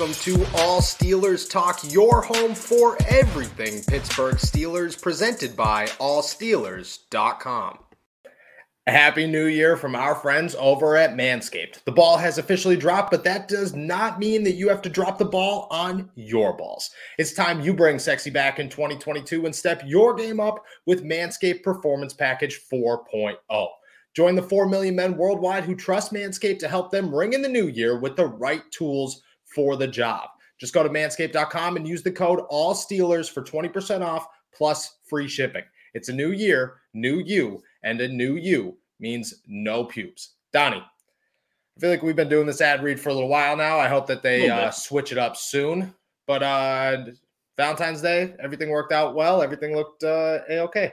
welcome to All Steelers Talk, your home for everything Pittsburgh Steelers, presented by allsteelers.com. A happy new year from our friends over at Manscaped. The ball has officially dropped, but that does not mean that you have to drop the ball on your balls. It's time you bring sexy back in 2022 and step your game up with Manscaped Performance Package 4.0. Join the 4 million men worldwide who trust Manscaped to help them ring in the new year with the right tools for the job. Just go to manscaped.com and use the code ALLSTEELERS for 20% off plus free shipping. It's a new year, new you, and a new you means no pubes. Donnie, I feel like we've been doing this ad read for a little while now. I hope that they uh, switch it up soon. But uh, Valentine's Day, everything worked out well. Everything looked uh, a-okay.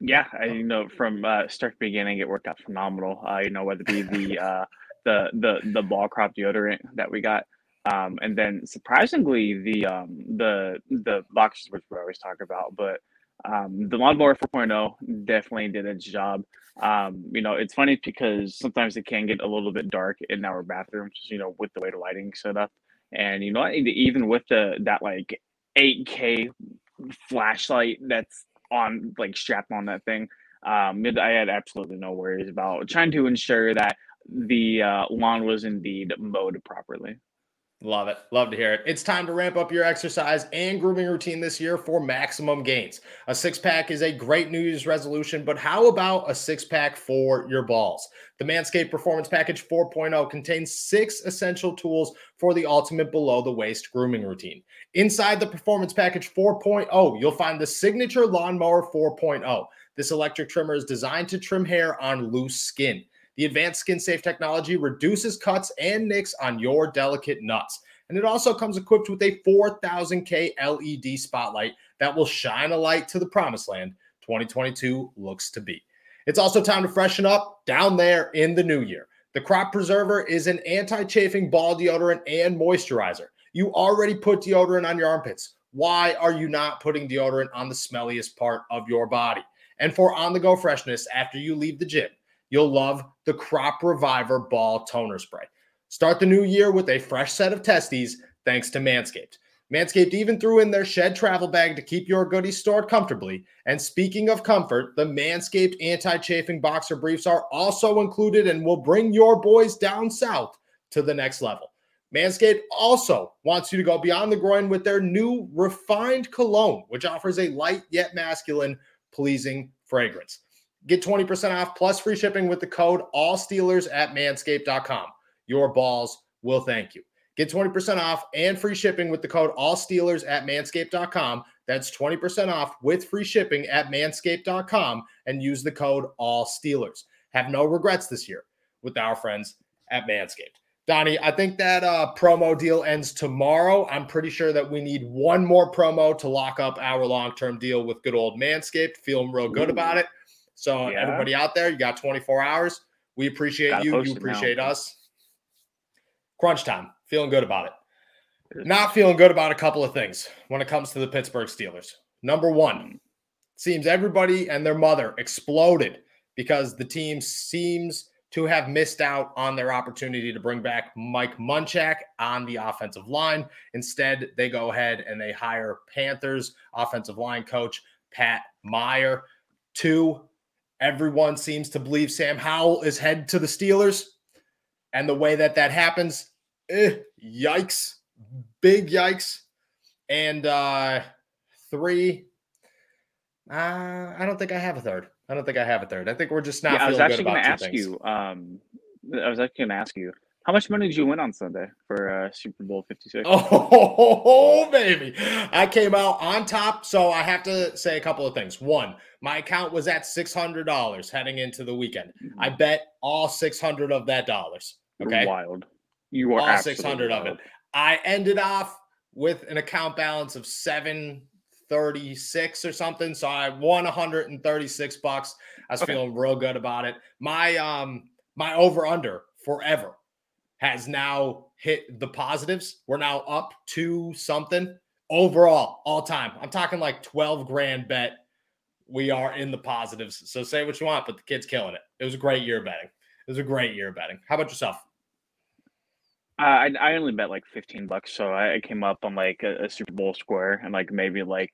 Yeah, I, you know, from uh, start to beginning, it worked out phenomenal. Uh, you know, whether it be the uh, the the the ball crop deodorant that we got, um, and then surprisingly the um, the the boxes which we always talk about, but um, the lawnmower 4.0 definitely did its job. Um, you know, it's funny because sometimes it can get a little bit dark in our bathrooms, you know, with the way the lighting set up, and you know, even with the that like 8K flashlight that's on like strapped on that thing. Um, I had absolutely no worries about trying to ensure that the uh, lawn was indeed mowed properly. Love it. Love to hear it. It's time to ramp up your exercise and grooming routine this year for maximum gains. A six pack is a great New Year's resolution, but how about a six pack for your balls? The Manscaped Performance Package 4.0 contains six essential tools for the ultimate below the waist grooming routine. Inside the Performance Package 4.0, you'll find the Signature Lawnmower 4.0. This electric trimmer is designed to trim hair on loose skin. The advanced skin safe technology reduces cuts and nicks on your delicate nuts. And it also comes equipped with a 4000K LED spotlight that will shine a light to the promised land 2022 looks to be. It's also time to freshen up down there in the new year. The Crop Preserver is an anti chafing ball deodorant and moisturizer. You already put deodorant on your armpits. Why are you not putting deodorant on the smelliest part of your body? And for on the go freshness after you leave the gym, you'll love the Crop Reviver Ball Toner Spray. Start the new year with a fresh set of testes thanks to Manscaped. Manscaped even threw in their shed travel bag to keep your goodies stored comfortably. And speaking of comfort, the Manscaped anti chafing boxer briefs are also included and will bring your boys down south to the next level. Manscaped also wants you to go beyond the groin with their new refined cologne, which offers a light yet masculine, pleasing fragrance. Get 20% off plus free shipping with the code ALLSTEELERS at manscaped.com. Your balls will thank you. Get 20% off and free shipping with the code ALLSTEELERS at manscaped.com. That's 20% off with free shipping at manscaped.com and use the code ALLSTEELERS. Have no regrets this year with our friends at Manscaped. Donnie, I think that uh, promo deal ends tomorrow. I'm pretty sure that we need one more promo to lock up our long term deal with good old Manscaped. Feeling real good about it. So yeah. everybody out there, you got 24 hours. We appreciate Gotta you. You appreciate us. Crunch time. Feeling good about it. Not feeling good about a couple of things when it comes to the Pittsburgh Steelers. Number one, seems everybody and their mother exploded because the team seems to have missed out on their opportunity to bring back Mike Munchak on the offensive line. Instead, they go ahead and they hire Panthers offensive line coach Pat Meyer. Two, Everyone seems to believe Sam Howell is head to the Steelers. And the way that that happens, eh, yikes, big yikes. And uh, three, uh, I don't think I have a third. I don't think I have a third. I think we're just not. Yeah, I was actually going to ask things. you. Um, I was actually going to ask you how much money did you win on Sunday for uh, Super Bowl 56? Oh, baby. I came out on top. So I have to say a couple of things. One, my account was at $600 heading into the weekend. I mm-hmm. bet all 600 of that dollars. Okay. You're wild. You are all 600 wild. of it. I ended off with an account balance of 736 or something. So I won 136 bucks. I was okay. feeling real good about it. My um my over under forever has now hit the positives. We're now up to something overall, all time. I'm talking like 12 grand bet. We are in the positives. So say what you want, but the kid's killing it. It was a great year betting. It was a great year betting. How about yourself? I I only bet like fifteen bucks, so I came up on like a, a Super Bowl square and like maybe like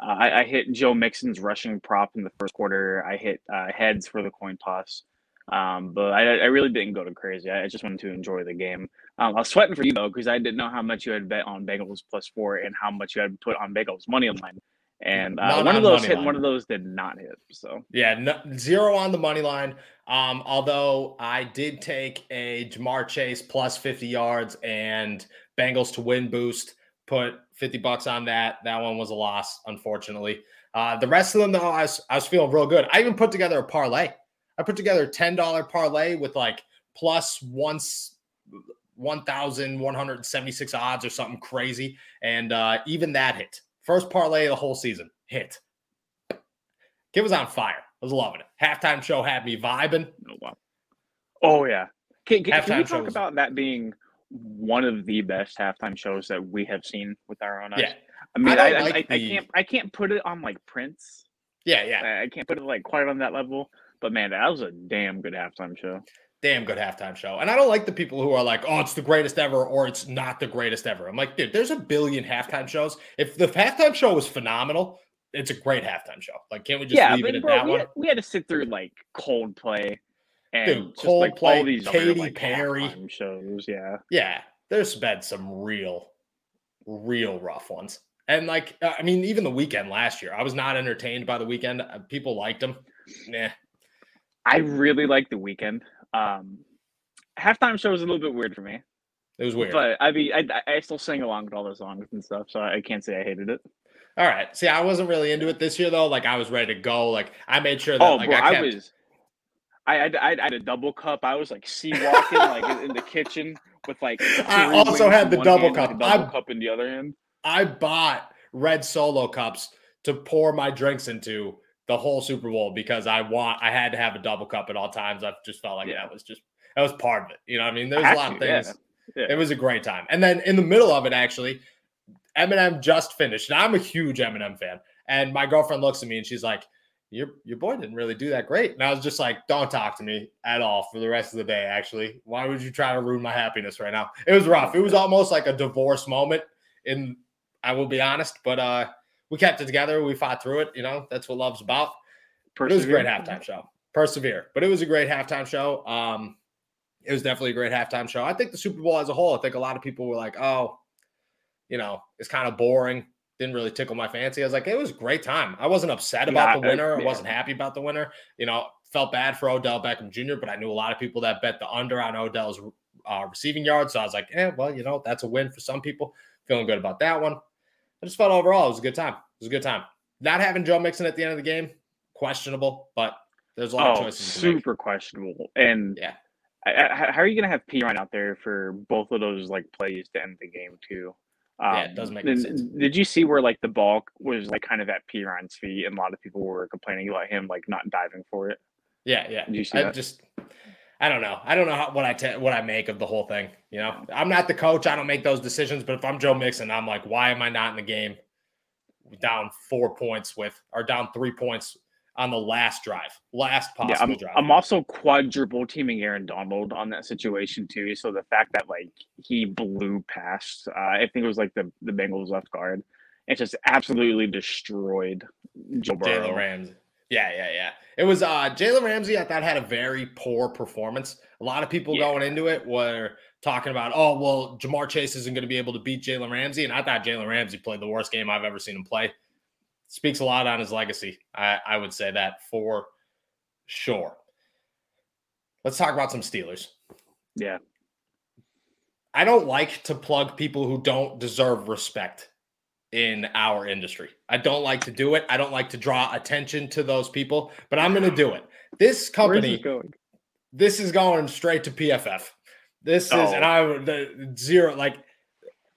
uh, I, I hit Joe Mixon's rushing prop in the first quarter. I hit uh, heads for the coin toss. Um, but I, I really didn't go to crazy. I just wanted to enjoy the game. Um, I was sweating for you though because I didn't know how much you had bet on Bengals plus four and how much you had put on Bengals money line. And uh, one of those hit, line. one of those did not hit. So yeah, no, zero on the money line. Um, although I did take a Ja'Marr Chase plus 50 yards and Bengals to win boost, put 50 bucks on that. That one was a loss, unfortunately. Uh, the rest of them, though, I was, I was feeling real good. I even put together a parlay. I put together a $10 parlay with like plus once 1,176 odds or something crazy. And uh, even that hit. First parlay of the whole season hit. Kid was on fire. I was loving it. Halftime show had me vibing. Oh, wow. oh yeah. Can, can, can we talk about that being one of the best halftime shows that we have seen with our own eyes? Yeah. I mean, I, I, like I, the... I, can't I can't put it on like Prince. Yeah, yeah. I can't put it like quite on that level. But man, that was a damn good halftime show. Damn good halftime show. And I don't like the people who are like, oh, it's the greatest ever or it's not the greatest ever. I'm like, dude, there's a billion halftime shows. If the halftime show was phenomenal, it's a great halftime show. Like, can't we just yeah, leave it at bro, that we one? Had, we had to sit through like Coldplay and Dude, just Coldplay, like all these Katy other, like, Perry shows. Yeah, yeah. There's been some real, real rough ones. And like, I mean, even the Weeknd last year, I was not entertained by the Weeknd. Uh, people liked them. Nah. I really like the Weeknd. Um, halftime show was a little bit weird for me. It was weird, but I mean, I, I still sang along with all the songs and stuff, so I can't say I hated it. All right. See, I wasn't really into it this year though. Like I was ready to go. Like I made sure that oh, like bro, I, kept... I was. I had, I had a double cup. I was like sea walking like in the kitchen with like. I also had the double hand, cup. Like double I, cup in the other hand. I bought red solo cups to pour my drinks into the whole Super Bowl because I want I had to have a double cup at all times. I just felt like yeah. that was just that was part of it. You know, I mean, there's a lot of things. Yeah. Yeah. It was a great time, and then in the middle of it, actually, Eminem just finished. And I'm a huge Eminem fan. And my girlfriend looks at me and she's like, your your boy didn't really do that great. And I was just like, don't talk to me at all for the rest of the day, actually. Why would you try to ruin my happiness right now? It was rough. It was almost like a divorce moment. In I will be honest, but uh we kept it together. We fought through it. You know, that's what love's about. It was a great halftime show. Persevere. But it was a great halftime show. Um, it was definitely a great halftime show. I think the Super Bowl as a whole, I think a lot of people were like, oh, you know, it's kind of boring. Didn't really tickle my fancy. I was like, it was a great time. I wasn't upset about the winner. I, yeah. I wasn't happy about the winner. You know, felt bad for Odell Beckham Jr., but I knew a lot of people that bet the under on Odell's uh, receiving yards. So I was like, eh, well, you know, that's a win for some people. Feeling good about that one. I just felt overall it was a good time. It was a good time. Not having Joe Mixon at the end of the game, questionable, but there's a lot oh, of choices. Super questionable. And yeah, how are you going to have Perine out there for both of those like plays to end the game too? Um, yeah, it does make sense. Did you see where like the ball was like kind of at Perine's feet, and a lot of people were complaining about him like not diving for it? Yeah, yeah. Did you see I that? just, I don't know. I don't know how, what I te- what I make of the whole thing. You know, I'm not the coach. I don't make those decisions. But if I'm Joe Mixon, I'm like, why am I not in the game? Down four points with, or down three points on the last drive, last possible yeah, I'm, drive. I'm also quadruple teaming Aaron Donald on that situation too. So the fact that like he blew past, uh, I think it was like the the Bengals left guard, it just absolutely destroyed Joe Burrow. Jalen Ramsey. Yeah, yeah, yeah. It was uh Jalen Ramsey. I thought had a very poor performance. A lot of people yeah. going into it were talking about, oh well, Ja'Marr Chase isn't going to be able to beat Jalen Ramsey, and I thought Jalen Ramsey played the worst game I've ever seen him play speaks a lot on his legacy. I, I would say that for sure. Let's talk about some Steelers. Yeah. I don't like to plug people who don't deserve respect in our industry. I don't like to do it. I don't like to draw attention to those people, but I'm going to do it. This company, going? this is going straight to PFF. This oh. is, and I the zero, like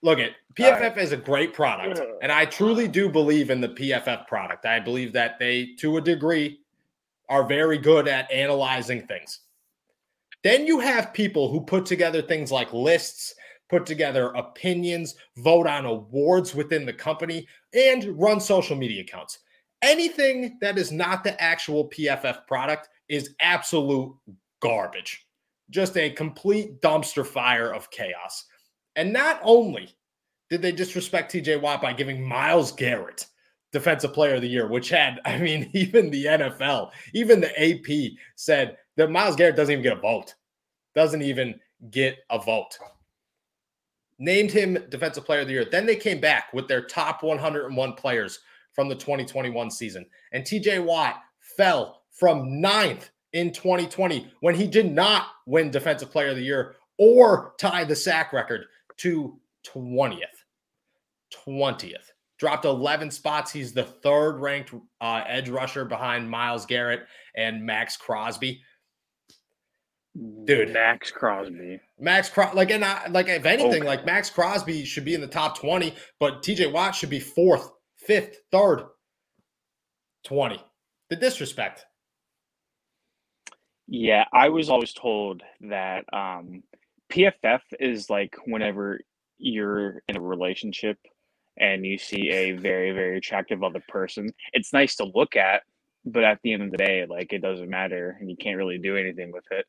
look at PFF right. is a great product, and I truly do believe in the PFF product. I believe that they, to a degree, are very good at analyzing things. Then you have people who put together things like lists, put together opinions, vote on awards within the company, and run social media accounts. Anything that is not the actual PFF product is absolute garbage. Just a complete dumpster fire of chaos. And not only did they disrespect TJ Watt by giving Myles Garrett defensive player of the year, which had, I mean, even the NFL, even the AP said that Myles Garrett doesn't even get a vote, doesn't even get a vote. Named him defensive player of the year. Then they came back with their top 101 players from the 2021 season. And TJ Watt fell from ninth in 2020 when he did not win defensive player of the year or tie the sack record to 20th. 20th. Dropped 11 spots. He's the third ranked uh, edge rusher behind Myles Garrett and Maxx Crosby. Dude, Maxx Crosby. Maxx Crosby, like, and I, like, if anything, okay. like Maxx Crosby should be in the top 20, but TJ Watt should be fourth, fifth, third, 20. The disrespect. Yeah, I was always told that um, PFF is like whenever you're in a relationship and you see a very very attractive other person it's nice to look at but at the end of the day like it doesn't matter and you can't really do anything with it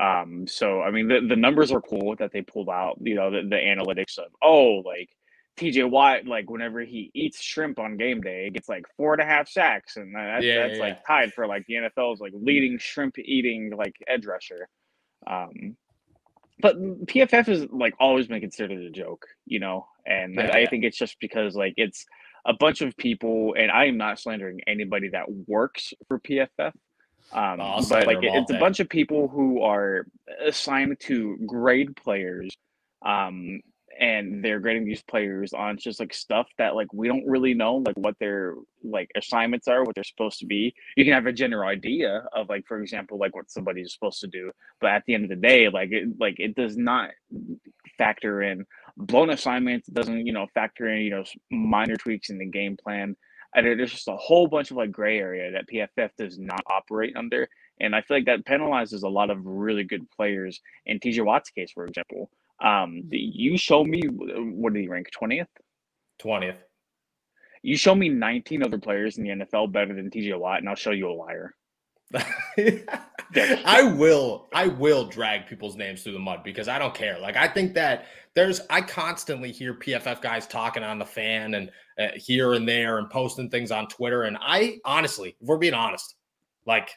um so i mean the, the numbers are cool that they pulled out you know the, the analytics of oh like tj watt like whenever he eats shrimp on game day it gets like four and a half sacks and that's, yeah, that's yeah. like tied for like the nfl's like leading shrimp eating like edge rusher. Um but PFF is like always been considered a joke, you know, and I, I think it's just because like it's a bunch of people, and I am not slandering anybody that works for PFF, um, but like it, it's a bunch of people who are assigned to grade players, um, and they're grading these players on just like stuff that like we don't really know like what their like assignments are what they're supposed to be. You can have a general idea of like for example like what somebody's supposed to do but at the end of the day like it like it does not factor in. Blown assignments it doesn't you know factor in you know minor tweaks in the game plan and there's just a whole bunch of like gray area that pff does not operate under and i feel like that penalizes a lot of really good players in tj watt's case for example um, you show me what did he rank? Twentieth. Twentieth. You show me 19 other players in the NFL better than TJ Watt, and I'll show you a liar. I will I will drag people's names through the mud because I don't care. Like I think that there's I constantly hear PFF guys talking on the fan and uh, here and there and posting things on Twitter and I honestly, if we're being honest, like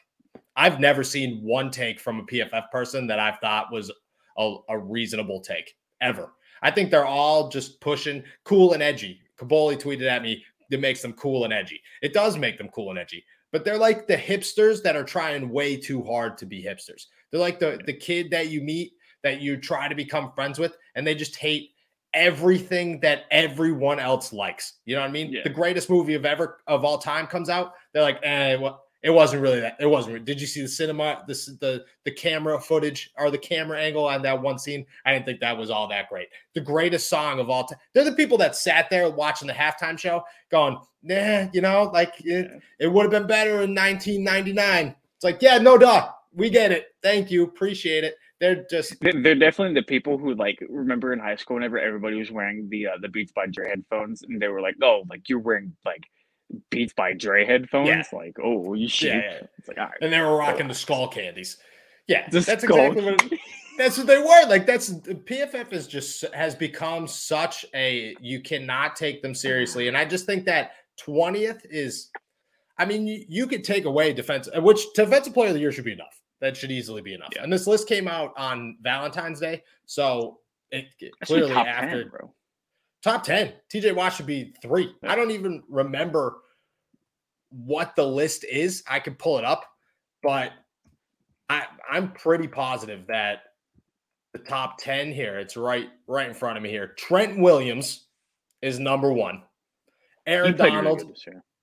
I've never seen one take from a PFF person that I've thought was a, a reasonable take ever. I think they're all just pushing cool and edgy. Kaboly tweeted at me, it makes them cool and edgy. It does make them cool and edgy, but they're like the hipsters that are trying way too hard to be hipsters. They're like the, the kid that you meet that you try to become friends with, and they just hate everything that everyone else likes. You know what I mean? Yeah. The greatest movie of ever of all time comes out. They're like, eh, well, it wasn't really that. It wasn't. Did you see the cinema, the the the camera footage or the camera angle on that one scene? I didn't think that was all that great. The greatest song of all time. They're the people that sat there watching the halftime show, going, "Nah, you know, like it, it would have been better in 1999." It's like, yeah, no doubt, we get it. Thank you, appreciate it. They're just they're definitely the people who like remember in high school whenever everybody was wearing the uh, the Beats by Dre headphones, and they were like, "Oh, like you're wearing like." Beats by Dre headphones. Yeah. Like, oh, you shit. Yeah, yeah. It's like, all right. And they were rocking the skull candies. Yeah, the that's skull. exactly what. that's what they were. Like, that's the PFF is just has become such a you cannot take them seriously, and I just think that twentieth is. I mean, you, you could take away defense, uh, which defensive player of the year should be enough. That should easily be enough. Yeah. And this list came out on Valentine's Day, so it, it clearly after 10, bro. Top 10. TJ Watt should be three. I don't even remember what the list is. I could pull it up, but I, I'm pretty positive that the top 10 here, it's right, right in front of me here. Trent Williams is number one. Aaron Donald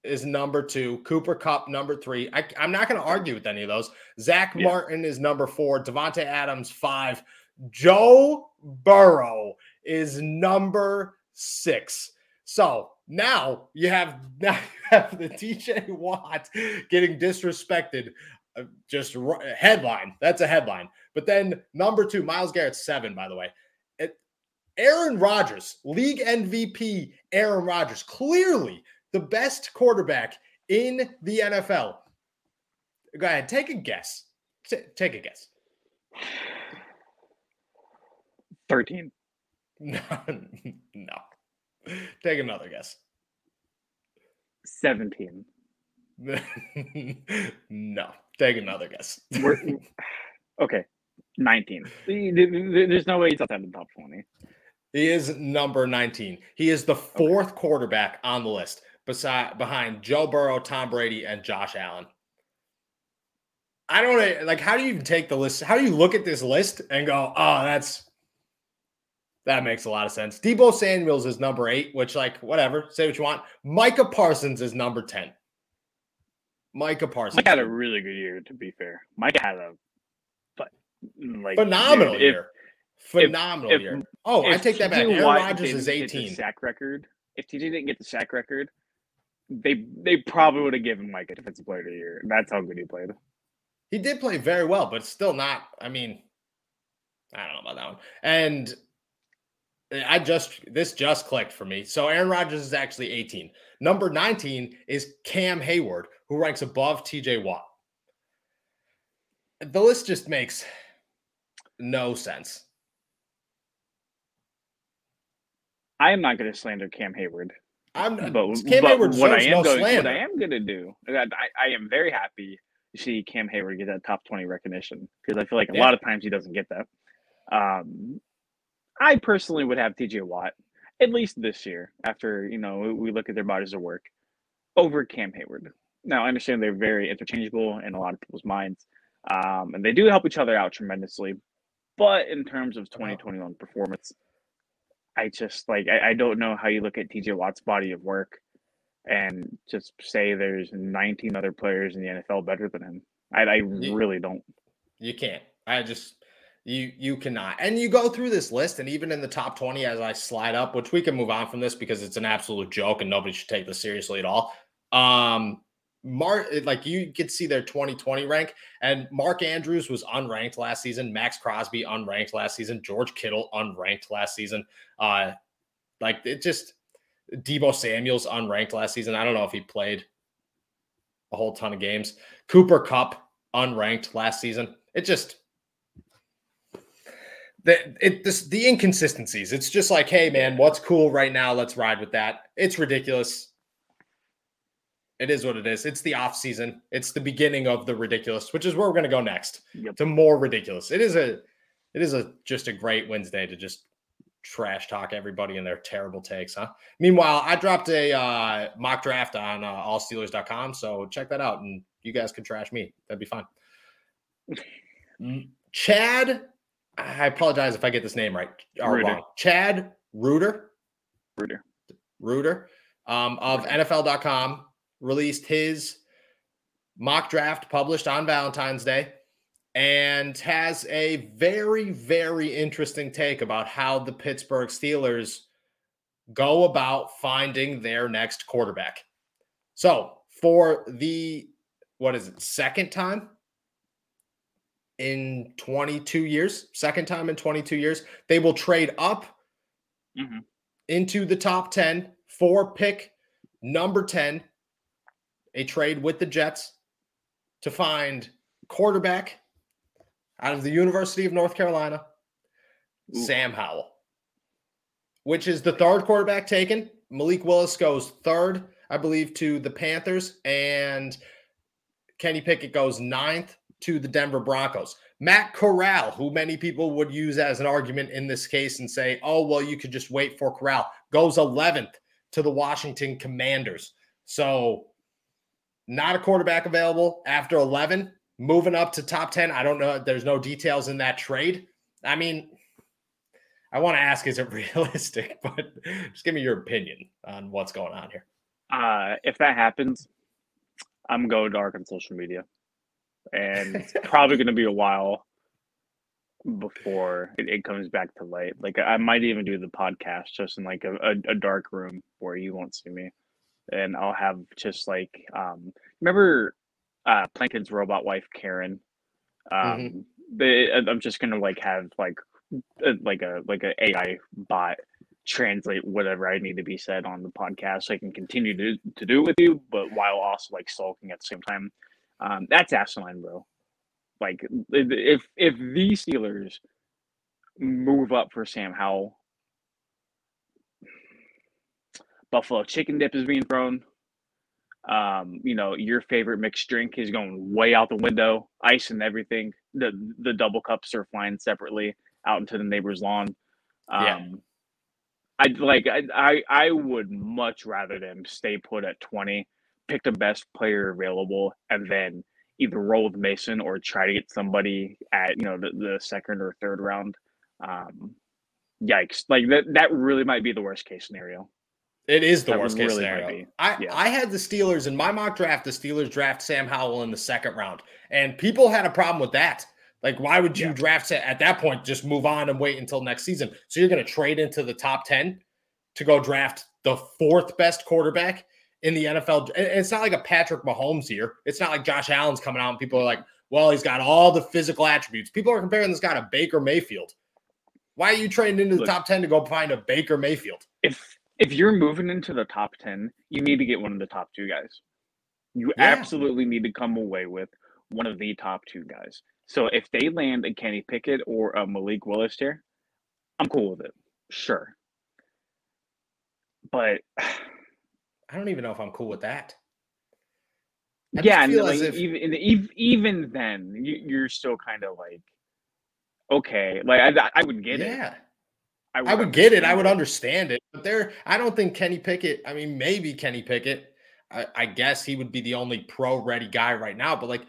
is number two. Cooper Kupp, number three. I, am not going to argue with any of those. Zack yeah. Martin is number four. Davante Adams, five. Joe Burrow is number six. So now you have now you have the TJ Watt getting disrespected. Uh, just headline. That's a headline. But then number two, Myles Garrett, seven, by the way. It, Aaron Rodgers, league MVP, Aaron Rodgers, clearly the best quarterback in the NFL. Go ahead, take a guess. T- take a guess. 13. no. no. Take another guess. 17. no. Take another guess. okay. 19. There's no way he's outside the top 20. He is number 19. He is the fourth okay. quarterback on the list beside behind Joe Burrow, Tom Brady, and Josh Allen. I don't like how do you even take the list? How do you look at this list and go, oh, that's that makes a lot of sense. Deebo Samuels is number eight, which, like, whatever, say what you want. Micah Parsons is number 10. Micah Parsons. Mike had a really good year, to be fair. Micah had a but like phenomenal dude, year. If, phenomenal if, year. Oh, I take that back. Aaron Rodgers is 18. sack record. If TJ didn't get the sack record, they they probably would have given Mike a defensive player of the year. That's how good he played. He did play very well, but still not. I mean, I don't know about that one. And I just this just clicked for me. So Aaron Rodgers is actually 18. Number 19 is Cam Heyward, who ranks above TJ Watt. The list just makes no sense. I am not going to slander Cam Heyward. I'm but, Cam but Heyward what I am no going, what I am going to do, I, I am very happy to see Cam Heyward get that top 20 recognition because I feel like a yeah. lot of times he doesn't get that. Um, I personally would have TJ Watt at least this year after you know we look at their bodies of work over Cam Heyward. Now I understand they're very interchangeable in a lot of people's minds, um, and they do help each other out tremendously. But in terms of 2021 performance, I just like I, I don't know how you look at TJ Watt's body of work and just say there's 19 other players in the NFL better than him. I, I really don't. You can't. I just you you cannot. And you go through this list, and even in the top 20, as I slide up, which we can move on from this because it's an absolute joke and nobody should take this seriously at all. Um Mark, like you could see their 2020 rank, and Mark Andrews was unranked last season. Maxx Crosby unranked last season. George Kittle unranked last season. Uh, like it just Deebo Samuel's unranked last season. I don't know if he played a whole ton of games. Cooper Kupp unranked last season. It just the it this the inconsistencies. It's just like, hey man, what's cool right now? Let's ride with that. It's ridiculous. It is what it is. It's the off season. It's the beginning of the ridiculous, which is where we're going to go next. Yep. To more ridiculous. It is a it is a just a great Wednesday to just trash talk everybody and their terrible takes, huh? Meanwhile, I dropped a uh, mock draft on uh, allsteelers.com, so check that out and you guys can trash me. That'd be fun. Chad I apologize if I get this name right wrong. Chad Reuter. Reuter. Reuter um, of NFL.com released his mock draft published on Valentine's Day and has a very, very interesting take about how the Pittsburgh Steelers go about finding their next quarterback. So, for the what is it, second time in 22 years, second time in 22 years. They will trade up mm-hmm. into the top 10 for pick number 10, a trade with the Jets to find quarterback out of the University of North Carolina, Ooh. Sam Howell, which is the third quarterback taken. Malik Willis goes third, I believe, to the Panthers, and Kenny Pickett goes ninth to the Denver Broncos. Matt Corral, who many people would use as an argument in this case and say, oh, well, you could just wait for Corral, goes 11th to the Washington Commanders. So, not a quarterback available after 11, moving up to top 10. I don't know. There's no details in that trade. I mean, I want to ask, is it realistic? But just give me your opinion on what's going on here. Uh, if that happens, I'm going dark on social media and it's probably going to be a while before it, it, comes back to light. Like I might even do the podcast just in like a, a, a, dark room where you won't see me, and I'll have just like um remember uh Plankton's robot wife Karen. Um, mm-hmm. they, I'm just gonna like have like a, like a like a AI bot translate whatever I need to be said on the podcast so I can continue to, to do it with you, but while also like sulking at the same time. Um, that's asinine, bro. Like if if the Steelers move up for Sam Howell, Buffalo chicken dip is being thrown. Um, you know, your favorite mixed drink is going way out the window, ice and everything. The the double cups are flying separately out into the neighbor's lawn. Um, yeah. I like I, I I would much rather them stay put at 20, pick the best player available, and then either roll with Mason or try to get somebody at you know the, the second or third round. Um, yikes! Like that that really might be the worst case scenario. It is the that worst case really scenario. I, yeah. I had the Steelers in my mock draft. The Steelers draft Sam Howell in the second round, and people had a problem with that. Like, why would you yeah. draft at that point? Just move on and wait until next season. So you're going to trade into the top ten to go draft the fourth best quarterback in the NFL. It's not like a Patrick Mahomes here. It's not like Josh Allen's coming out and people are like, well, he's got all the physical attributes. People are comparing this guy to Baker Mayfield. Why are you trading into the Look, top 10 to go find a Baker Mayfield? If if you're moving into the top 10, you need to get one of the top two guys. You yeah. absolutely need to come away with one of the top two guys. So if they land a Kenny Pickett or a Malik Willis here, I'm cool with it. Sure. But I don't even know if I'm cool with that. I yeah, and like, if... even even then, you're still kind of like, okay, like I, I would get yeah. it. Yeah, I would, I would get it. I would understand it. But there, I don't think Kenny Pickett. I mean, maybe Kenny Pickett. I, I guess he would be the only pro-ready guy right now. But like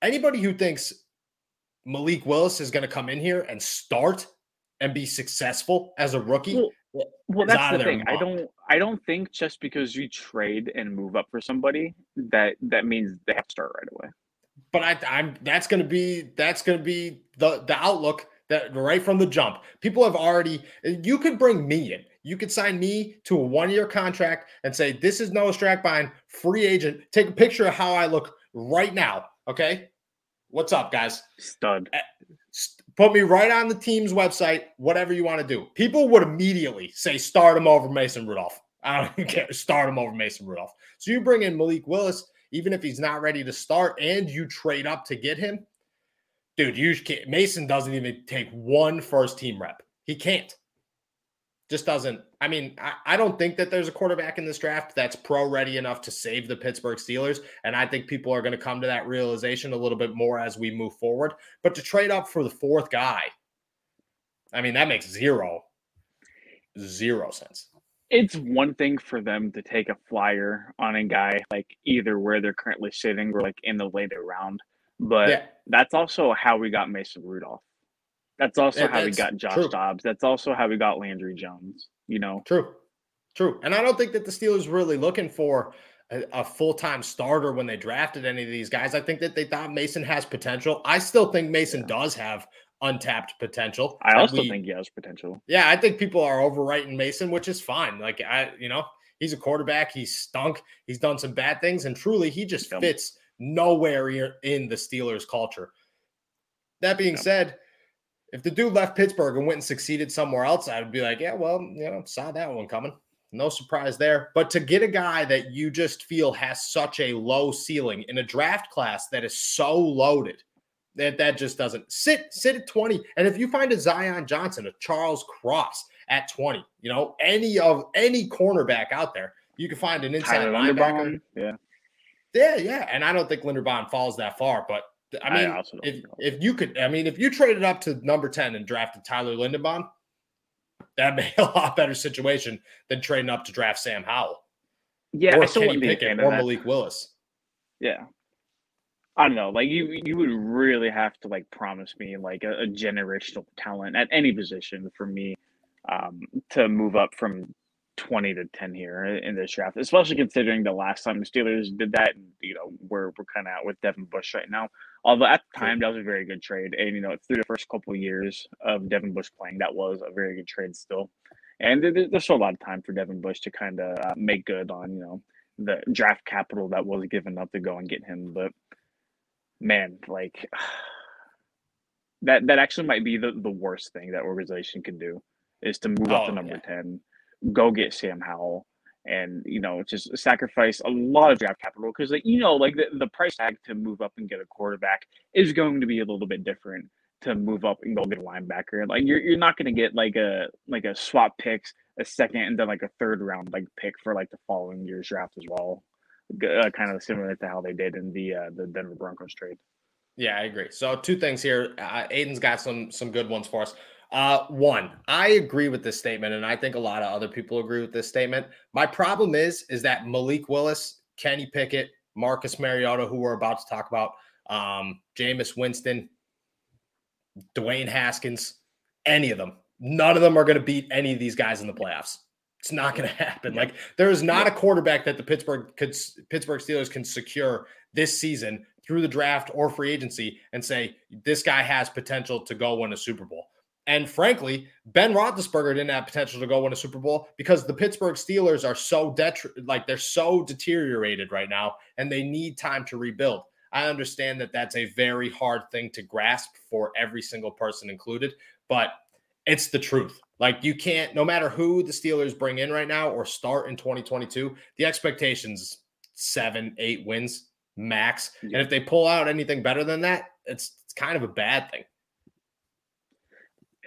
anybody who thinks Malik Willis is going to come in here and start and be successful as a rookie. Well, well, that's the thing. I don't. I don't think just because you trade and move up for somebody that that means they have to start right away. But I, I'm. That's going to be. That's going to be the the outlook that right from the jump. People have already. You could bring me in. You could sign me to a one year contract and say this is Noah Strackbein, free agent. Take a picture of how I look right now. Okay. What's up, guys? Stud. Put me right on the team's website, whatever you want to do. People would immediately say start him over Mason Rudolph. I don't care. Start him over Mason Rudolph. So you bring in Malik Willis, even if he's not ready to start, and you trade up to get him, dude. You Mason doesn't even take one first team rep. He can't. Just doesn't. I mean, I, I don't think that there's a quarterback in this draft that's pro ready enough to save the Pittsburgh Steelers. And I think people are going to come to that realization a little bit more as we move forward. But to trade up for the fourth guy, I mean, that makes zero, zero sense. It's one thing for them to take a flyer on a guy like either where they're currently sitting or like in the later round. But yeah. that's also how we got Mason Rudolph. That's also how we got Josh true. Dobbs. That's also how we got Landry Jones you know. True. True. And I don't think that the Steelers really looking for a, a full-time starter when they drafted any of these guys. I think that they thought Mason has potential. I still think Mason yeah. does have untapped potential. I also we, think he has potential. Yeah, I think people are overwriting Mason, which is fine. Like I, you know, he's a quarterback. He's stunk. He's done some bad things, and truly, he just fits nowhere in the Steelers culture. That being said, if the dude left Pittsburgh and went and succeeded somewhere else, I would be like, yeah, well, you know, saw that one coming. No surprise there. But to get a guy that you just feel has such a low ceiling in a draft class that is so loaded, that that just doesn't sit sit at 20. And if you find a Zion Johnson, a Charles Cross at 20, you know, any of any cornerback out there, you can find an inside Tyler linebacker. Yeah. Yeah, yeah. And I don't think Linderbaum falls that far, but I mean, I if, if you could, I mean, if you traded up to number 10 and drafted Tyler Linderbaum, that'd be a lot better situation than trading up to draft Sam Howell. Yeah, or Kenny Pickett or Malik Willis. Yeah. I don't know. Like you, you would really have to like promise me like a, a generational talent at any position for me um, to move up from 20 to 10 here in this draft, especially considering the last time the Steelers did that. You know, we're, we're kind of out with Devin Bush right now. Although at the time, that was a very good trade. And, you know, through the first couple of years of Devin Bush playing, that was a very good trade still. And there's still a lot of time for Devin Bush to kind of uh, make good on, you know, the draft capital that was given up to go and get him. But, man, like, that, that actually might be the, the worst thing that organization can do is to move oh, up to number yeah. 10 go get Sam Howell and you know just sacrifice a lot of draft capital because like, you know like the, the price tag to move up and get a quarterback is going to be a little bit different to move up and go get a linebacker like you're, you're not going to get like a like a swap picks a second and then like a third round like pick for like the following year's draft as well. Uh, kind of similar to how they did in the uh, the Denver Broncos trade. Yeah, I agree. So two things here. Uh, Aiden's got some some good ones for us. Uh, one, I agree with this statement, and I think a lot of other people agree with this statement. My problem is, is that Malik Willis, Kenny Pickett, Marcus Mariota, who we're about to talk about, um, Jameis Winston, Dwayne Haskins, any of them, none of them are going to beat any of these guys in the playoffs. It's not going to happen. Like there is not a quarterback that the Pittsburgh could Pittsburgh Steelers can secure this season through the draft or free agency and say this guy has potential to go win a Super Bowl. And frankly, Ben Roethlisberger didn't have potential to go win a Super Bowl because the Pittsburgh Steelers are so detri- like they're so deteriorated right now, and they need time to rebuild. I understand that that's a very hard thing to grasp for every single person included, but it's the truth. Like you can't, no matter who the Steelers bring in right now or start in 2022, the expectations seven, eight wins max. Yeah. And if they pull out anything better than that, it's, it's kind of a bad thing.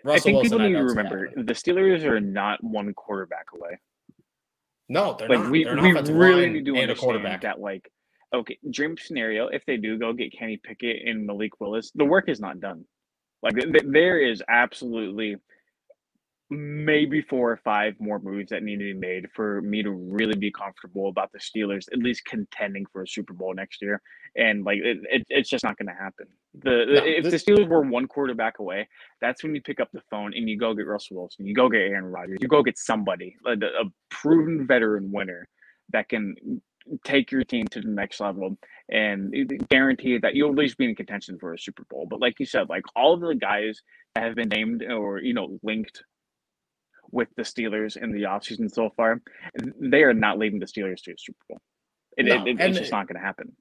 Russell I think Wilson, people need to remember the Steelers are not one quarterback away. No, they're like not. we, we really need to understand that like okay, dream scenario, if they do go get Kenny Pickett and Malik Willis, the work is not done. Like th- there is absolutely maybe four or five more moves that need to be made for me to really be comfortable about the Steelers at least contending for a Super Bowl next year. And like it, it it's just not going to happen. The no, if this... the Steelers were one quarterback away, that's when you pick up the phone and you go get Russell Wilson, you go get Aaron Rodgers, you go get somebody a, a proven veteran winner that can take your team to the next level and guarantee that you'll at least be in contention for a Super Bowl. But like you said, like all of the guys that have been named or you know linked with the Steelers in the offseason so far, they are not leading the Steelers to a Super Bowl. It, no, it, it's just not going to happen.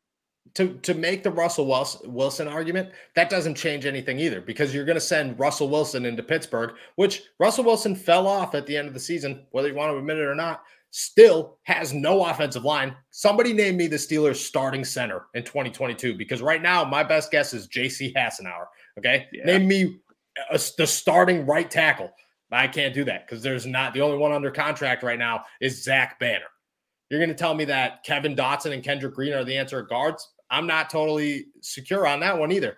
To, to make the Russell Wilson argument, that doesn't change anything either because you're going to send Russell Wilson into Pittsburgh, which Russell Wilson fell off at the end of the season, whether you want to admit it or not, still has no offensive line. Somebody name me the Steelers starting center in 2022 because right now my best guess is JC Hassenauer. Okay. Yeah. Name me a, the starting right tackle. I can't do that because there's not the only one under contract right now is Zach Banner. You're going to tell me that Kevin Dotson and Kendrick Green are the answer at guards? I'm not totally secure on that one either.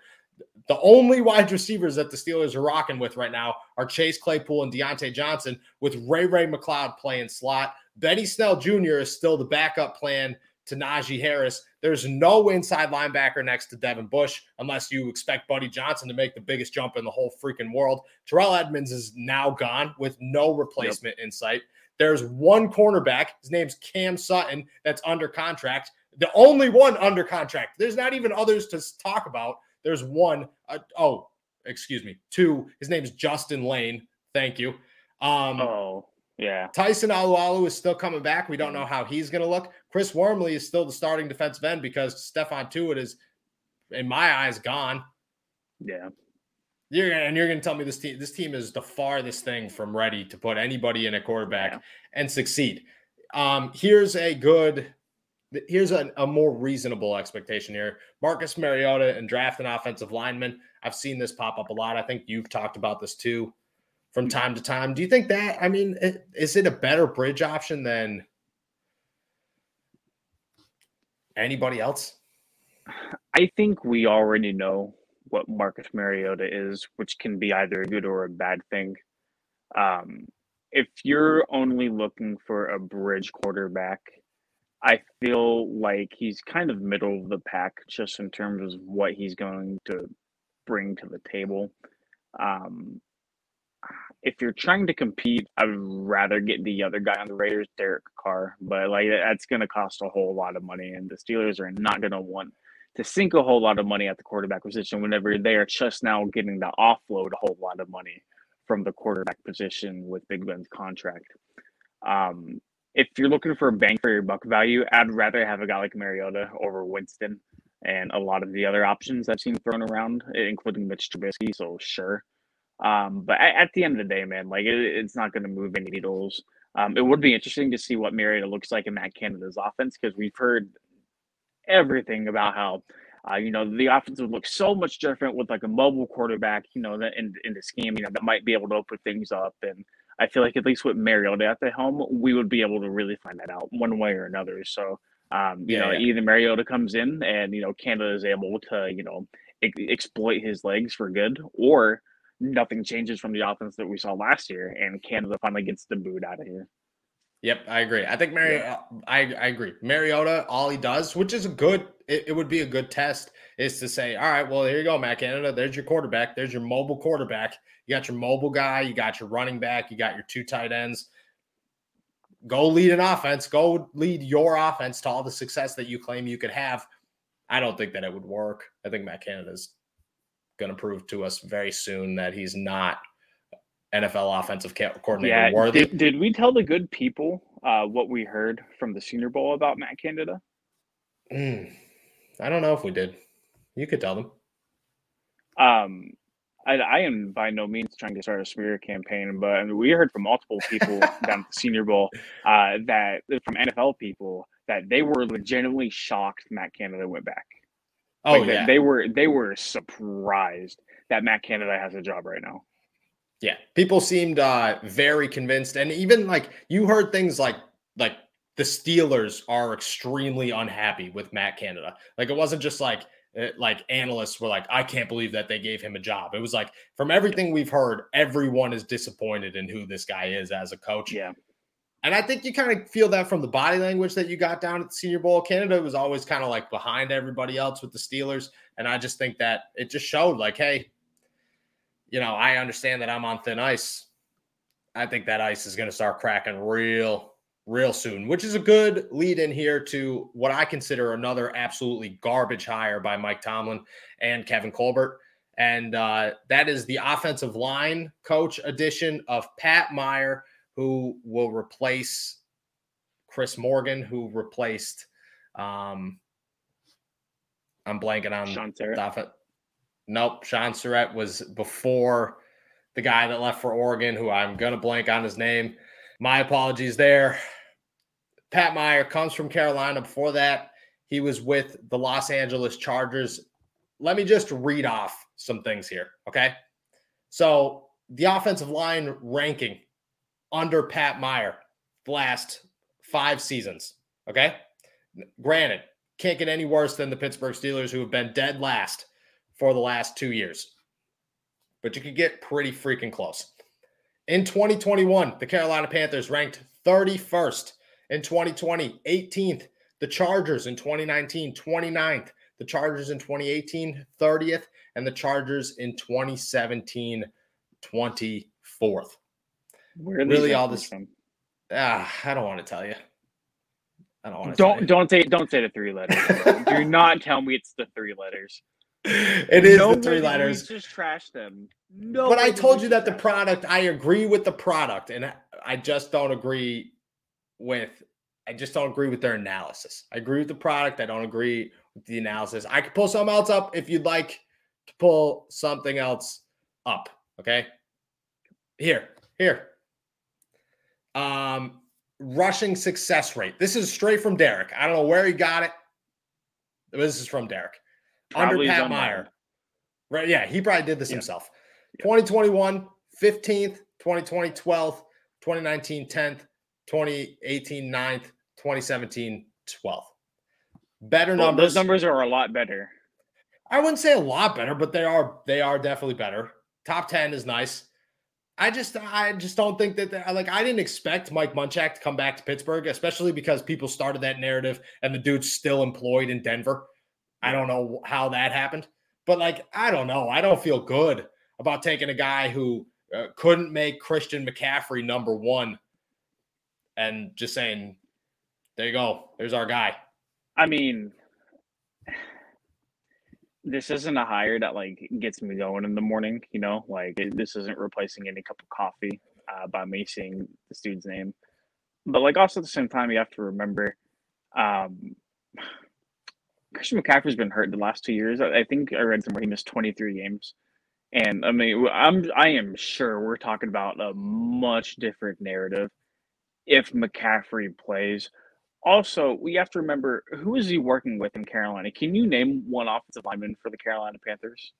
The only wide receivers that the Steelers are rocking with right now are Chase Claypool and Diontae Johnson, with Ray-Ray McCloud playing slot. Benny Snell Jr. is still the backup plan to Najee Harris. There's no inside linebacker next to Devin Bush unless you expect Buddy Johnson to make the biggest jump in the whole freaking world. Terrell Edmunds is now gone with no replacement yep. in sight. There's one cornerback. His name's Cam Sutton that's under contract. The only one under contract. There's not even others to talk about. There's one. Uh, oh, excuse me. Two. His name is Justin Layne. Thank you. Um, oh. Yeah. Tyson Alualu is still coming back. We don't know how he's going to look. Chris Wormley is still the starting defensive end because Stephon Tuitt is, in my eyes, gone. Yeah. You're gonna, and you're going to tell me this team this team is the farthest thing from ready to put anybody in a quarterback yeah. and succeed. Um, here's a good, here's a, a more reasonable expectation here. Marcus Mariota and draft an offensive lineman. I've seen this pop up a lot. I think you've talked about this too from time to time. Do you think that? I mean, is it a better bridge option than anybody else? I think we already know what Marcus Mariota is, which can be either a good or a bad thing. Um, if you're only looking for a bridge quarterback, I feel like he's kind of middle of the pack just in terms of what he's going to bring to the table. Um, if you're trying to compete, I would rather get the other guy on the Raiders, Derek Carr, but like that's going to cost a whole lot of money, and the Steelers are not going to want to sink a whole lot of money at the quarterback position whenever they are just now getting to offload a whole lot of money from the quarterback position with Big Ben's contract. Um, if you're looking for a bang for your buck value, I'd rather have a guy like Mariota over Winston and a lot of the other options I've seen thrown around, including Mitch Trubisky. So sure, um, but at, at, the end of the day, man, like it, it's not going to move any needles. Um, it would be interesting to see what Mariota looks like in Matt Canada's offense because we've heard everything about how uh, you know the offense would look so much different with like a mobile quarterback, you know, that in in the scheme, you know, that might be able to open things up and I feel like at least with Mariota at the helm, we would be able to really find that out one way or another. So, um, you yeah, know, yeah. either Mariota comes in and you know Canada is able to you know exploit his legs for good, or nothing changes from the offense that we saw last year, and Canada finally gets the boot out of here. Yep, I agree. I think Mari- yeah. I, I agree. Mariota, all he does, which is a good, it, it, would be a good test, is to say, all right, well, here you go, Matt Canada. There's your quarterback. There's your mobile quarterback. You got your mobile guy. You got your running back. You got your two tight ends. Go lead an offense. Go lead your offense to all the success that you claim you could have. I don't think that it would work. I think Matt Canada's going to prove to us very soon that he's not NFL offensive coordinator yeah, worthy. Did, did we tell the good people uh, what we heard from the Senior Bowl about Matt Canada? Mm, I don't know if we did. You could tell them. Um, I, I, am by no means trying to start a smear campaign, but I mean, we heard from multiple people down at the Senior Bowl uh, that from NFL people that they were legitimately shocked Matt Canada went back. Oh like yeah, they were they were surprised that Matt Canada has a job right now. Yeah, people seemed uh, very convinced, and even like you heard things like like the Steelers are extremely unhappy with Matt Canada. Like it wasn't just like eh, like analysts were like, I can't believe that they gave him a job. It was like from everything we've heard, everyone is disappointed in who this guy is as a coach. Yeah. And I think you kind of feel that from the body language that you got down at the Senior Bowl. Canada was always kind of like behind everybody else with the Steelers. And I just think that it just showed like, hey, you know, I understand that I'm on thin ice. I think that ice is going to start cracking real, real soon, which is a good lead in here to what I consider another absolutely garbage hire by Mike Tomlin and Kevin Colbert. And uh, that is the offensive line coach addition of Pat Meyer who will replace Chris Morgan, who replaced um I'm blanking on Shaun Sarrett. Nope, Shaun Sarrett was before the guy that left for Oregon, who I'm gonna blank on his name. My apologies there. Pat Meyer comes from Carolina. Before that, he was with the Los Angeles Chargers. Let me just read off some things here. Okay. So the offensive line ranking under Pat Meyer the last five seasons. Okay. Granted, can't get any worse than the Pittsburgh Steelers, who have been dead last for the last two years. But you could get pretty freaking close. In 2021, the Carolina Panthers ranked 31st. In 2020, 18th. The Chargers in 2019, 29th. The Chargers in 2018, 30th. And the Chargers in 2017, 24th. Where really all this from? Ah, I don't want to tell you. I don't want to. Don't don't say don't say the three letters. Do not tell me it's the three letters. It is no the three letters. Just trash them. No. But I told you that the product. I agree with the product, and I just don't agree with. I just don't agree with their analysis. I agree with the product. I don't agree with the analysis. I could pull something else up if you'd like to pull something else up. Okay. Here, here. Um, rushing success rate. This is straight from Derek. I don't know where he got it. This is from Derek. Probably Under Pat Meyer. Right. Yeah, he probably did this yeah. himself. Yeah. 2021, 15th, 2020, 12th, 2019, 10th, 2018, 9th, 2017, 12th. Better well, numbers. Those numbers are a lot better. I wouldn't say a lot better, but they are they are definitely better. Top 10 is nice. I just I just don't think that like I didn't expect Mike Munchak to come back to Pittsburgh, especially because people started that narrative and the dude's still employed in Denver. I don't know how that happened, but like I don't know. I don't feel good about taking a guy who uh, couldn't make Christian McCaffrey number one and just saying, "There you go. There's our guy." I mean, this isn't a hire that like gets me going in the morning. You know, like it, this isn't replacing any cup of coffee uh, by me seeing the student's name. But like also at the same time, you have to remember, um, Christian McCaffrey's been hurt the last two years. I, I think I read somewhere he missed twenty three games. And I mean, I'm I am sure we're talking about a much different narrative if McCaffrey plays also, we have to remember who is he working with in Carolina? Can you name one offensive lineman for the Carolina Panthers?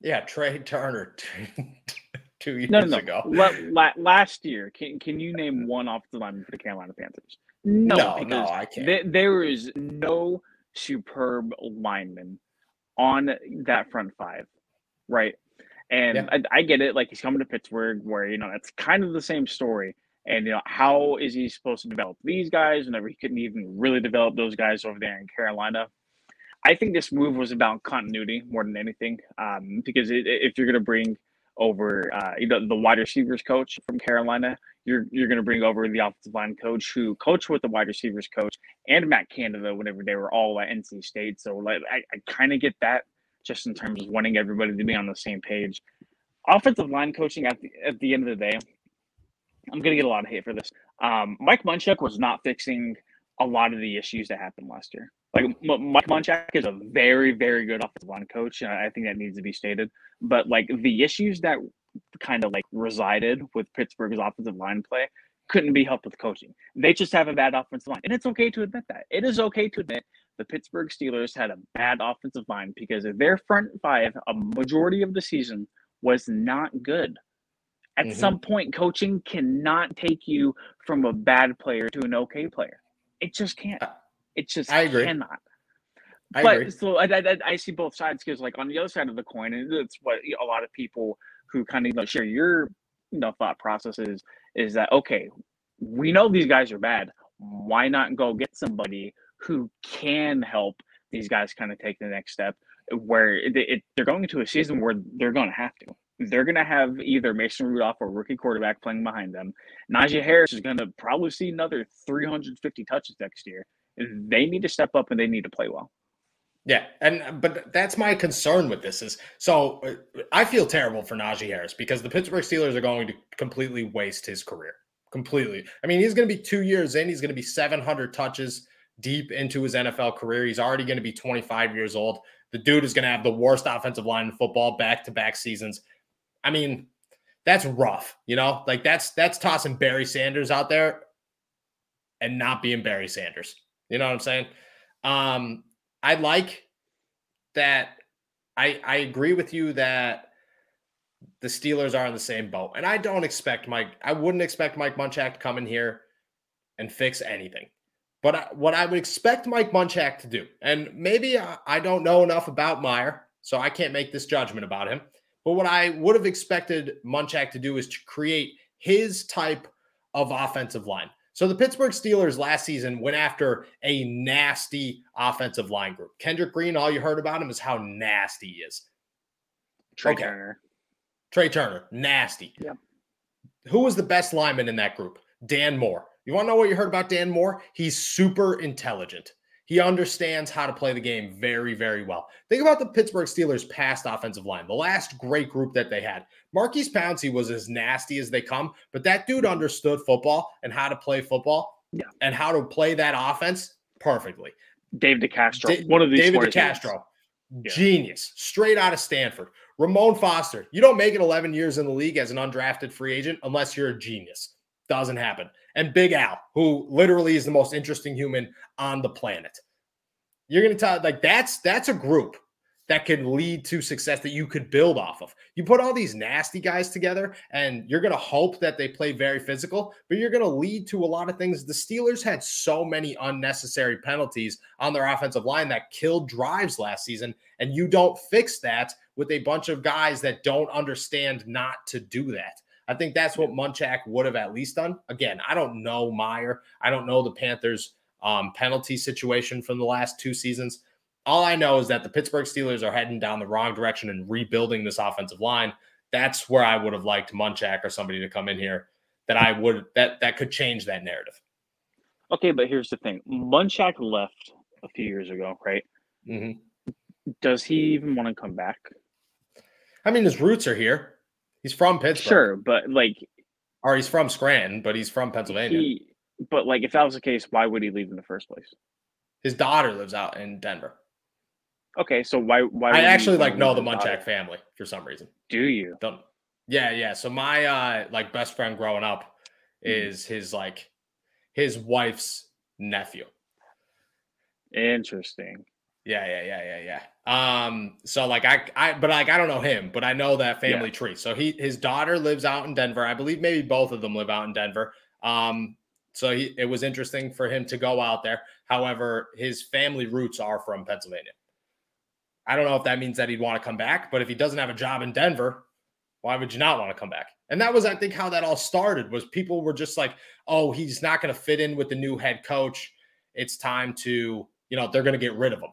Yeah, Trai Turner. two years No, no, no. ago. La- la- last year, can can you name uh, one offensive lineman for the Carolina Panthers? No, No, no, I can't. th- there is no superb lineman on that front five, right? And Yeah. I, I get it. Like he's coming to Pittsburgh, where you know it's kind of the same story. And you know how is he supposed to develop these guys whenever he couldn't even really develop those guys over there in Carolina? I think this move was about continuity more than anything, um, because it, if you're going to bring over, uh, the wide receivers coach from Carolina, you're you're going to bring over the offensive line coach who coached with the wide receivers coach and Matt Canada whenever they were all at NC State. So like, I, I kind of get that just in terms of wanting everybody to be on the same page. Offensive line coaching at the at the end of the day, I'm going to get a lot of hate for this. Um, Mike Munchak was not fixing a lot of the issues that happened last year. Like M- Mike Munchak is a very, very good offensive line coach, and I think that needs to be stated. But like the issues that kind of like resided with Pittsburgh's offensive line play couldn't be helped with coaching. They just have a bad offensive line, and it's okay to admit that. It is okay to admit the Pittsburgh Steelers had a bad offensive line because their front five, a majority of the season, was not good. At Mhm. some point, coaching cannot take you from a bad player to an okay player. It just can't. It just I agree. cannot. I but agree. so I, I, I see both sides because, like, on the other side of the coin, and it's what a lot of people who kind of you know, share your you know thought processes is is that okay, we know these guys are bad. Why not go get somebody who can help these guys kind of take the next step? Where it, it, they're going into a season where they're going to have to. They're going to have either Mason Rudolph or rookie quarterback playing behind them. Najee Harris is going to probably see another 350 touches next year. They need to step up and they need to play well. Yeah, and but that's my concern with this is so uh, I feel terrible for Najee Harris because the Pittsburgh Steelers are going to completely waste his career. Completely. I mean, he's going to be 2 years in, he's going to be 700 touches deep into his NFL career. He's already going to be 25 years old. The dude is going to have the worst offensive line in football back-to-back seasons. I mean, that's rough, you know? Like that's that's tossing Barry Sanders out there and not being Barry Sanders. You know what I'm saying? Um I like that. I I agree with you that the Steelers are in the same boat, and I don't expect Mike. I wouldn't expect Mike Munchak to come in here and fix anything. But I, what I would expect Mike Munchak to do, and maybe I, I don't know enough about Meyer, so I can't make this judgment about him. But what I would have expected Munchak to do is to create his type of offensive line. So the Pittsburgh Steelers last season went after a nasty offensive line group. Kendrick Green, all you heard about him is how nasty he is. Trai Okay. Turner. Trai Turner, nasty. Yep. Who was the best lineman in that group? Dan Moore. You want to know what you heard about Dan Moore? He's super intelligent. He understands how to play the game very, very well. Think about the Pittsburgh Steelers' past offensive line, the last great group that they had. Maurkice Pouncey was as nasty as they come, but that dude understood football and how to play football Yeah. and how to play that offense perfectly. Dave DeCastro. Da- one of these David. DeCastro, genius, straight out of Stanford. Ramon Foster, you don't make it 11 years in the league as an undrafted free agent unless you're a genius. Doesn't happen. And Big Al, who literally is the most interesting human on the planet. You're to tell like that's that's a group that can lead to success that you could build off of. You put all these nasty guys together and you're going to hope that they play very physical, but you're going to lead to a lot of things. The Steelers had so many unnecessary penalties on their offensive line that killed drives last season, and you don't fix that with a bunch of guys that don't understand not to do that. I think that's what Munchak would have at least done. Again, I don't know Meyer. I don't know the Panthers' um, penalty situation from the last two seasons. All I know is that the Pittsburgh Steelers are heading down the wrong direction and rebuilding this offensive line. That's where I would have liked Munchak or somebody to come in here that I would that that could change that narrative. Okay, but here's the thing: Munchak left a few years ago, right? Mm-hmm. Does he even want to come back? I mean, his roots are here. He's from Pittsburgh, Sure, but like or he's from Scranton, but he's from Pennsylvania. he, but like if that was the case, why would he leave in the first place? His daughter lives out in Denver. Okay, so why why? I actually like know the his daughter? Munchak family for some reason. Do you? Don't. Yeah, yeah. So my uh like best friend growing up Mhm. is his like his wife's nephew. Interesting. Yeah, yeah, yeah, yeah, yeah. Um, so like I, I, but like I don't know him, but I know that family yeah. tree. So he, his daughter lives out in Denver. I believe maybe both of them live out in Denver. Um, so he, it was interesting for him to go out there. However, his family roots are from Pennsylvania. I don't know if that means that he'd want to come back, but if he doesn't have a job in Denver, why would you not want to come back? And that was, I think, how that all started. Was people were just like, "Oh, he's not going to fit in with the new head coach. It's time to, you know, they're going to get rid of him."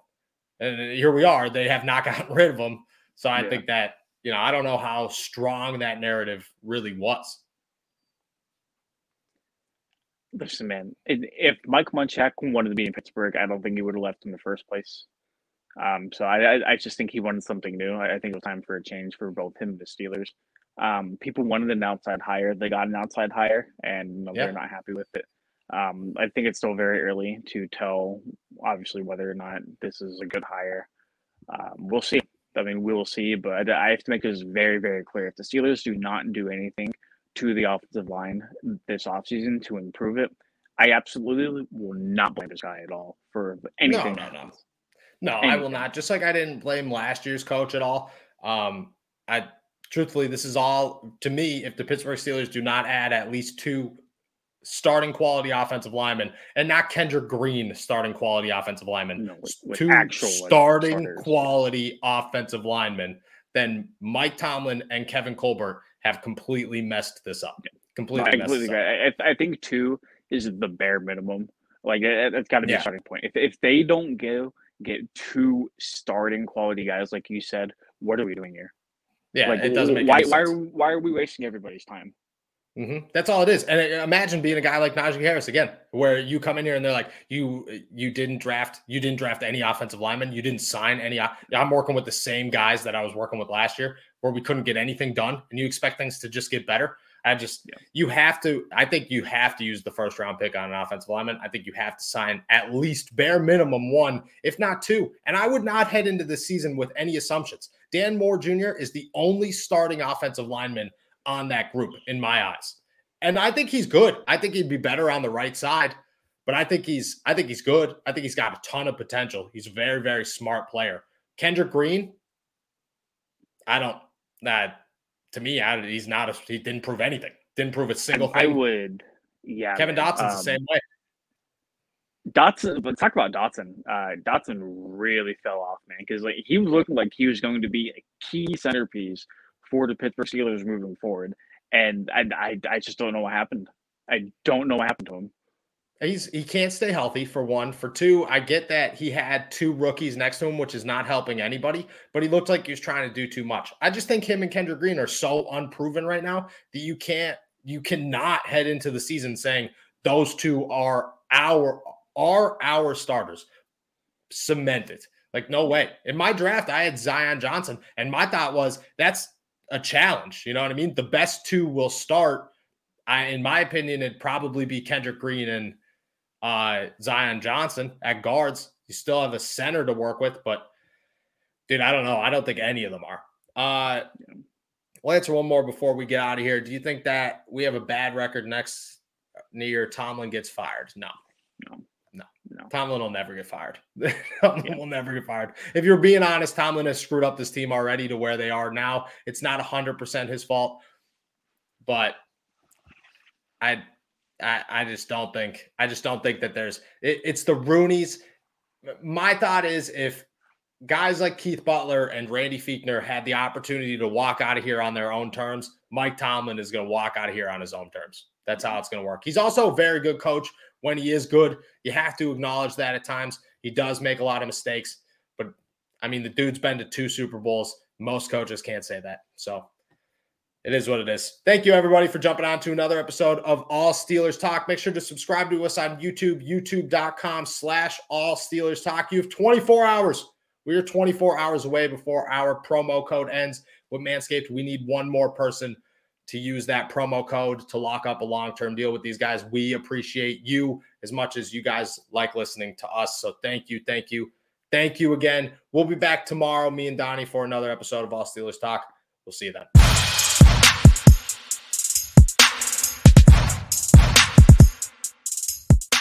And here we are. They have not gotten rid of him. So I yeah. think that, you know, I don't know how strong that narrative really was. Listen, man, if Mike Munchak wanted to be in Pittsburgh, I don't think he would have left in the first place. Um, so I, I just think he wanted something new. I, I think it was time for a change for both him and the Steelers. Um, people wanted an outside hire. They got an outside hire, and you know, yeah. they're not happy with it. Um, I think it's still very early to tell, obviously, whether or not this is a good hire. Um, we'll see. I mean, we will see, but I have to make this very, very clear. If the Steelers do not do anything to the offensive line this offseason to improve it, I absolutely will not blame this guy at all for anything. No, no, no. No, anything. I will not. Just like I didn't blame last year's coach at all. Um, I truthfully, this is all to me. If the Pittsburgh Steelers do not add at least two starting quality offensive linemen and not Kendrick Green starting quality offensive linemen, no, with, with two starting like, quality offensive linemen, then Mike Tomlin and Kevin Colbert have completely messed this up. Completely, completely I, I, think two is the bare minimum. Like it, has got to be yeah. a starting point. If if they don't go get two starting quality guys, like you said, what are we doing here? Yeah, like, it doesn't make why why are why are we wasting everybody's time? Mm-hmm. That's all it is. And uh, imagine being a guy like Najee Harris again, where you come in here and they're like, you you didn't draft you didn't draft any offensive linemen, you didn't sign any. I'm working with the same guys that I was working with last year, where we couldn't get anything done, and you expect things to just get better. I just yeah. you have to. I think you have to use the first round pick on an offensive lineman. I think you have to sign at least bare minimum one, if not two. And I would not head into the season with any assumptions. Dan Moore Jr. is the only starting offensive lineman on that group in my eyes. And I think he's good. I think he'd be better on the right side, but I think he's I think he's good. I think he's got a ton of potential. He's a very very smart player. Kendrick Green, I don't that to me, I, he's not a, he didn't prove anything. Didn't prove a single I, thing. I would yeah. Kevin Dotson's um, the same way. Dotson, let's talk about Dotson. Uh, Dotson really fell off, man, because like he was looking like he was going to be a key centerpiece for the Pittsburgh Steelers moving forward, and I, I, I just don't know what happened. I don't know what happened to him. He's he can't stay healthy for one. For two, I get that he had two rookies next to him, which is not helping anybody. But he looked like he was trying to do too much. I just think him and Kendra Green are so unproven right now that you can't, you cannot head into the season saying those two are our are our starters. Cemented. Like no way. In my draft, I had Zion Johnson, and my thought was that's a challenge. You know what I mean? The best two will start. I, in my opinion, it'd probably be Kendrick Green and uh, Zion Johnson at guards. You still have a center to work with, but dude, I don't know. I don't think any of them are. Uh, we'll answer one more before we get out of here. Do you think that we have a bad record next year? Tomlin gets fired? No, no, no. Tomlin will never get fired. Tomlin yeah. will never get fired. If you're being honest, Tomlin has screwed up this team already to where they are now. It's not 100% his fault, but I I, I just don't think I just don't think that there's it, it's the Rooneys. My thought is if guys like Keith Butler and Randy Fichtner had the opportunity to walk out of here on their own terms, Mike Tomlin is going to walk out of here on his own terms. That's how mm-hmm. it's going to work. He's also a very good coach when he is good. You have to acknowledge that at times he does make a lot of mistakes, but I mean the dude's been to two Super Bowls. Most coaches can't say that. So it is what it is. Thank you, everybody, for jumping on to another episode of All Steelers Talk. Make sure to subscribe to us on YouTube, youtube.com slash All Steelers Talk. You have 24 hours. We are 24 hours away before our promo code ends with Manscaped. We need one more person to use that promo code to lock up a long term deal with these guys. We appreciate you as much as you guys like listening to us. So thank you, thank you, thank you again. We'll be back tomorrow, me and Donnie, for another episode of All Steelers Talk. We'll see you then.